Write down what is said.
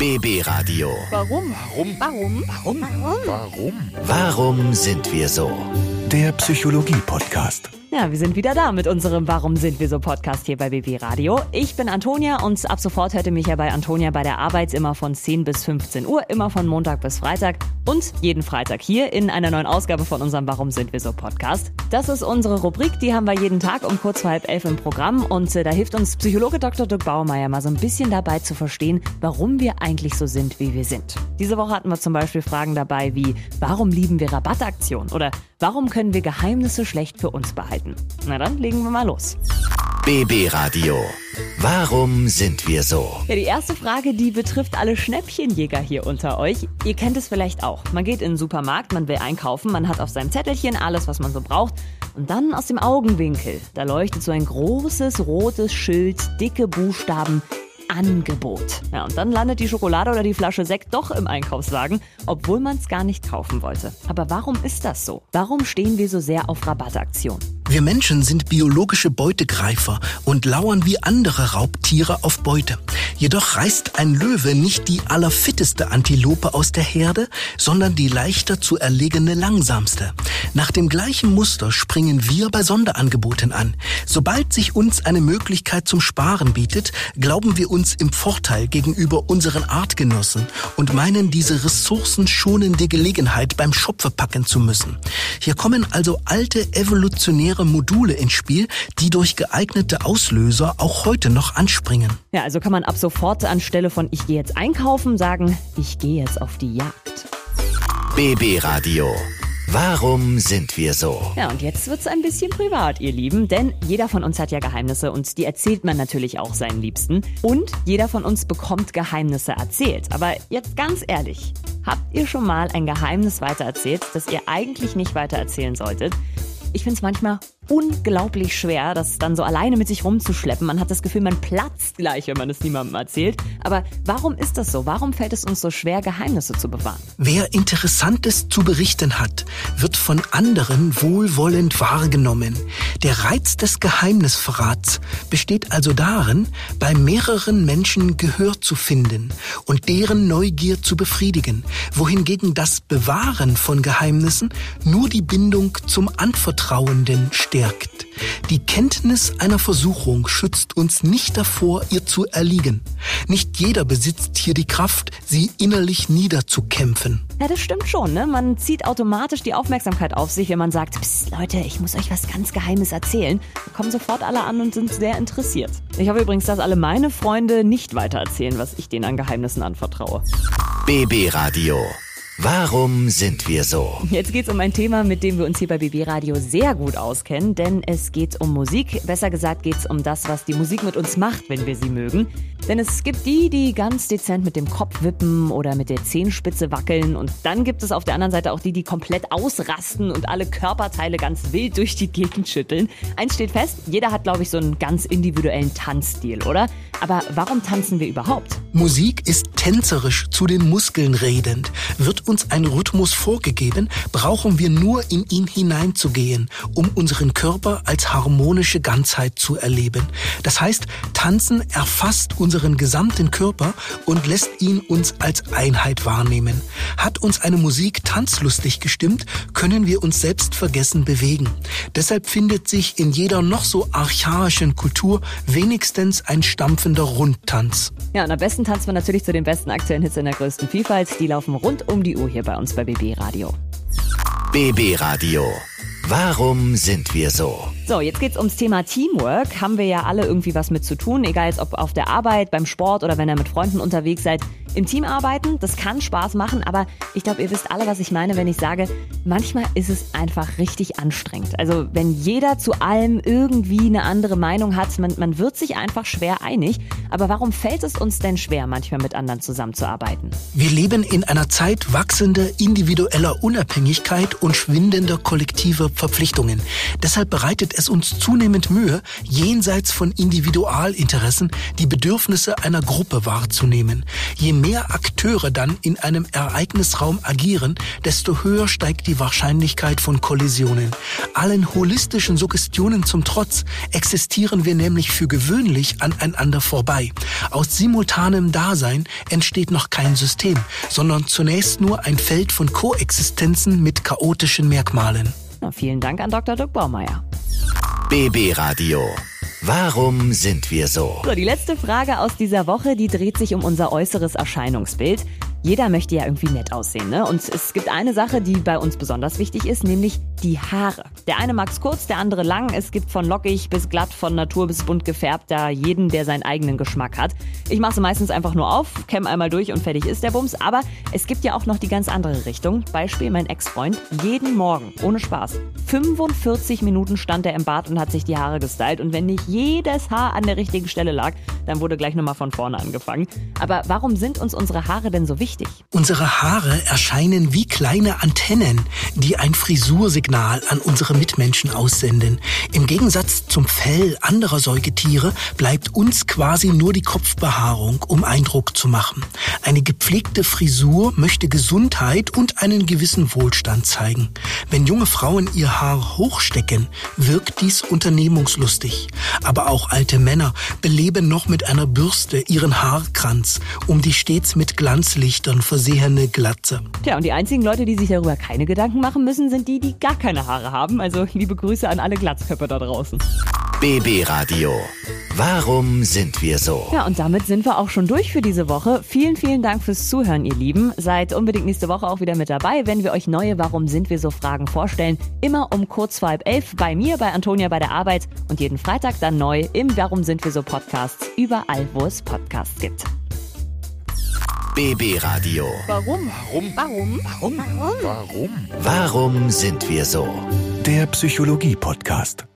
BB Radio. Warum? Warum? Warum? Warum? Warum? Warum sind wir so? Der Psychologie-Podcast. Ja, wir sind wieder da mit unserem Warum sind wir so Podcast hier bei BB Radio. Ich bin Antonia und ab sofort hört ihr mich ja bei Antonia bei der Arbeit immer von 10 bis 15 Uhr, immer von Montag bis Freitag und jeden Freitag hier in einer neuen Ausgabe von unserem Warum sind wir so Podcast. Das ist unsere Rubrik, die haben wir jeden Tag um kurz vor halb elf im Programm und äh, da hilft uns Psychologe Dr. Dirk Baumeier mal so ein bisschen dabei zu verstehen, warum wir eigentlich so sind, wie wir sind. Diese Woche hatten wir zum Beispiel Fragen dabei wie, warum lieben wir Rabattaktionen oder warum können wir Geheimnisse schlecht für uns behalten? Na dann legen wir mal los. BB Radio. Warum sind wir so? Ja, die erste Frage, die betrifft alle Schnäppchenjäger hier unter euch. Ihr kennt es vielleicht auch. Man geht in den Supermarkt, man will einkaufen, man hat auf seinem Zettelchen alles, was man so braucht. Und dann aus dem Augenwinkel, da leuchtet so ein großes rotes Schild, dicke Buchstaben Angebot. Ja, und dann landet die Schokolade oder die Flasche Sekt doch im Einkaufswagen, obwohl man es gar nicht kaufen wollte. Aber warum ist das so? Warum stehen wir so sehr auf Rabattaktionen? Wir Menschen sind biologische Beutegreifer und lauern wie andere Raubtiere auf Beute. Jedoch reißt ein Löwe nicht die allerfitteste Antilope aus der Herde, sondern die leichter zu erlegene langsamste. Nach dem gleichen Muster springen wir bei Sonderangeboten an. Sobald sich uns eine Möglichkeit zum Sparen bietet, glauben wir uns im Vorteil gegenüber unseren Artgenossen und meinen diese ressourcenschonende Gelegenheit beim Schopfe packen zu müssen. Hier kommen also alte evolutionäre Module ins Spiel, die durch geeignete Auslöser auch heute noch anspringen. Ja, also kann man ab sofort anstelle von ich gehe jetzt einkaufen sagen, ich gehe jetzt auf die Jagd. BB Radio. Warum sind wir so? Ja, und jetzt wird's ein bisschen privat, ihr Lieben, denn jeder von uns hat ja Geheimnisse und die erzählt man natürlich auch seinen Liebsten. Und jeder von uns bekommt Geheimnisse erzählt. Aber jetzt ganz ehrlich, habt ihr schon mal ein Geheimnis weitererzählt, das ihr eigentlich nicht weitererzählen solltet? Ich find's manchmal unglaublich schwer, das dann so alleine mit sich rumzuschleppen. Man hat das Gefühl, man platzt gleich, wenn man es niemandem erzählt. Aber warum ist das so? Warum fällt es uns so schwer, Geheimnisse zu bewahren? Wer Interessantes zu berichten hat, wird von anderen wohlwollend wahrgenommen. Der Reiz des Geheimnisverrats besteht also darin, bei mehreren Menschen Gehör zu finden und deren Neugier zu befriedigen, wohingegen das Bewahren von Geheimnissen nur die Bindung zum Anvertrauenden stärkt. Die Kenntnis einer Versuchung schützt uns nicht davor, ihr zu erliegen. Nicht jeder besitzt hier die Kraft, sie innerlich niederzukämpfen. Ja, das stimmt schon, ne? Man zieht automatisch die Aufmerksamkeit auf sich, wenn man sagt, Psst, Leute, ich muss euch was ganz Geheimes erzählen. Da kommen sofort alle an und sind sehr interessiert. Ich hoffe übrigens, dass alle meine Freunde nicht weitererzählen, was ich denen an Geheimnissen anvertraue. BB Radio. Warum sind wir so? Jetzt geht's um ein Thema, mit dem wir uns hier bei BB Radio sehr gut auskennen, denn es geht um Musik. Besser gesagt geht's um das, was die Musik mit uns macht, wenn wir sie mögen. Denn es gibt die, die ganz dezent mit dem Kopf wippen oder mit der Zehenspitze wackeln und dann gibt es auf der anderen Seite auch die, die komplett ausrasten und alle Körperteile ganz wild durch die Gegend schütteln. Eins steht fest, jeder hat, glaube ich, so einen ganz individuellen Tanzstil, oder? Aber warum tanzen wir überhaupt? Musik ist tänzerisch zu den Muskeln redend. Wird uns ein Rhythmus vorgegeben, brauchen wir nur in ihn hineinzugehen, um unseren Körper als harmonische Ganzheit zu erleben. Das heißt, Tanzen erfasst unseren gesamten Körper und lässt ihn uns als Einheit wahrnehmen. Hat uns eine Musik tanzlustig gestimmt, können wir uns selbst vergessen bewegen. Deshalb findet sich in jeder noch so archaischen Kultur wenigstens ein stampfender Rundtanz. Ja, und am besten tanzt man natürlich zu den besten aktuellen Hits in der größten Vielfalt. Die laufen rund um die Uhr hier bei uns bei BB Radio. BB Radio. Warum sind wir so? So, jetzt geht's ums Thema Teamwork. Haben wir ja alle irgendwie was mit zu tun, egal ob auf der Arbeit, beim Sport oder wenn ihr mit Freunden unterwegs seid. Im Team arbeiten, das kann Spaß machen, aber ich glaube, ihr wisst alle, was ich meine, wenn ich sage, manchmal ist es einfach richtig anstrengend. Also wenn jeder zu allem irgendwie eine andere Meinung hat, man, man wird sich einfach schwer einig. Aber warum fällt es uns denn schwer, manchmal mit anderen zusammenzuarbeiten? Wir leben in einer Zeit wachsender individueller Unabhängigkeit und schwindender kollektiver Verpflichtungen. Deshalb bereitet es uns zunehmend Mühe, jenseits von Individualinteressen die Bedürfnisse einer Gruppe wahrzunehmen. Je mehr Akteure dann in einem Ereignisraum agieren, desto höher steigt die Wahrscheinlichkeit von Kollisionen. Allen holistischen Suggestionen zum Trotz existieren wir nämlich für gewöhnlich aneinander vorbei. Aus simultanem Dasein entsteht noch kein System, sondern zunächst nur ein Feld von Koexistenzen mit chaotischen Merkmalen. Na, vielen Dank an Dr. Dirk Baumeier. BB Radio. Warum sind wir so? So, die letzte Frage aus dieser Woche, die dreht sich um unser äußeres Erscheinungsbild. Jeder möchte ja irgendwie nett aussehen, ne? Und es gibt eine Sache, die bei uns besonders wichtig ist, nämlich die Haare. Der eine mag's kurz, der andere lang. Es gibt von lockig bis glatt, von Natur bis bunt gefärbt, da jeden, der seinen eigenen Geschmack hat. Ich mache sie meistens einfach nur auf, kämm einmal durch und fertig ist der Bums. Aber es gibt ja auch noch die ganz andere Richtung. Beispiel mein Ex-Freund. Jeden Morgen, ohne Spaß, 45 Minuten stand er im Bad und hat sich die Haare gestylt. Und wenn nicht jedes Haar an der richtigen Stelle lag, dann wurde gleich nochmal von vorne angefangen. Aber warum sind uns unsere Haare denn so wichtig? Unsere Haare erscheinen wie kleine Antennen, die ein Frisursignal an unsere Mitmenschen aussenden. Im Gegensatz zum Fell anderer Säugetiere bleibt uns quasi nur die Kopfbehaarung, um Eindruck zu machen. Eine gepflegte Frisur möchte Gesundheit und einen gewissen Wohlstand zeigen. Wenn junge Frauen ihr Haar hochstecken, wirkt dies unternehmungslustig. Aber auch alte Männer beleben noch mit einer Bürste ihren Haarkranz, um die stets mit Glanzlichtern versehene Glatze. Tja, und die einzigen Leute, die sich darüber keine Gedanken machen müssen, sind die, die gar keine Haare haben. Also liebe Grüße an alle Glatzköpfe da draußen. BB Radio. Warum sind wir so? Ja, und damit sind wir auch schon durch für diese Woche. Vielen, vielen Dank fürs Zuhören, ihr Lieben. Seid unbedingt nächste Woche auch wieder mit dabei, wenn wir euch neue Warum sind wir so Fragen vorstellen. Immer um kurz vor halb elf bei mir, bei Antonia bei der Arbeit und jeden Freitag dann neu im Warum sind wir so Podcast. Überall, wo es Podcasts gibt. BB Radio. Warum? Warum? Warum? Warum? Warum? Warum sind wir so? Der Psychologie-Podcast.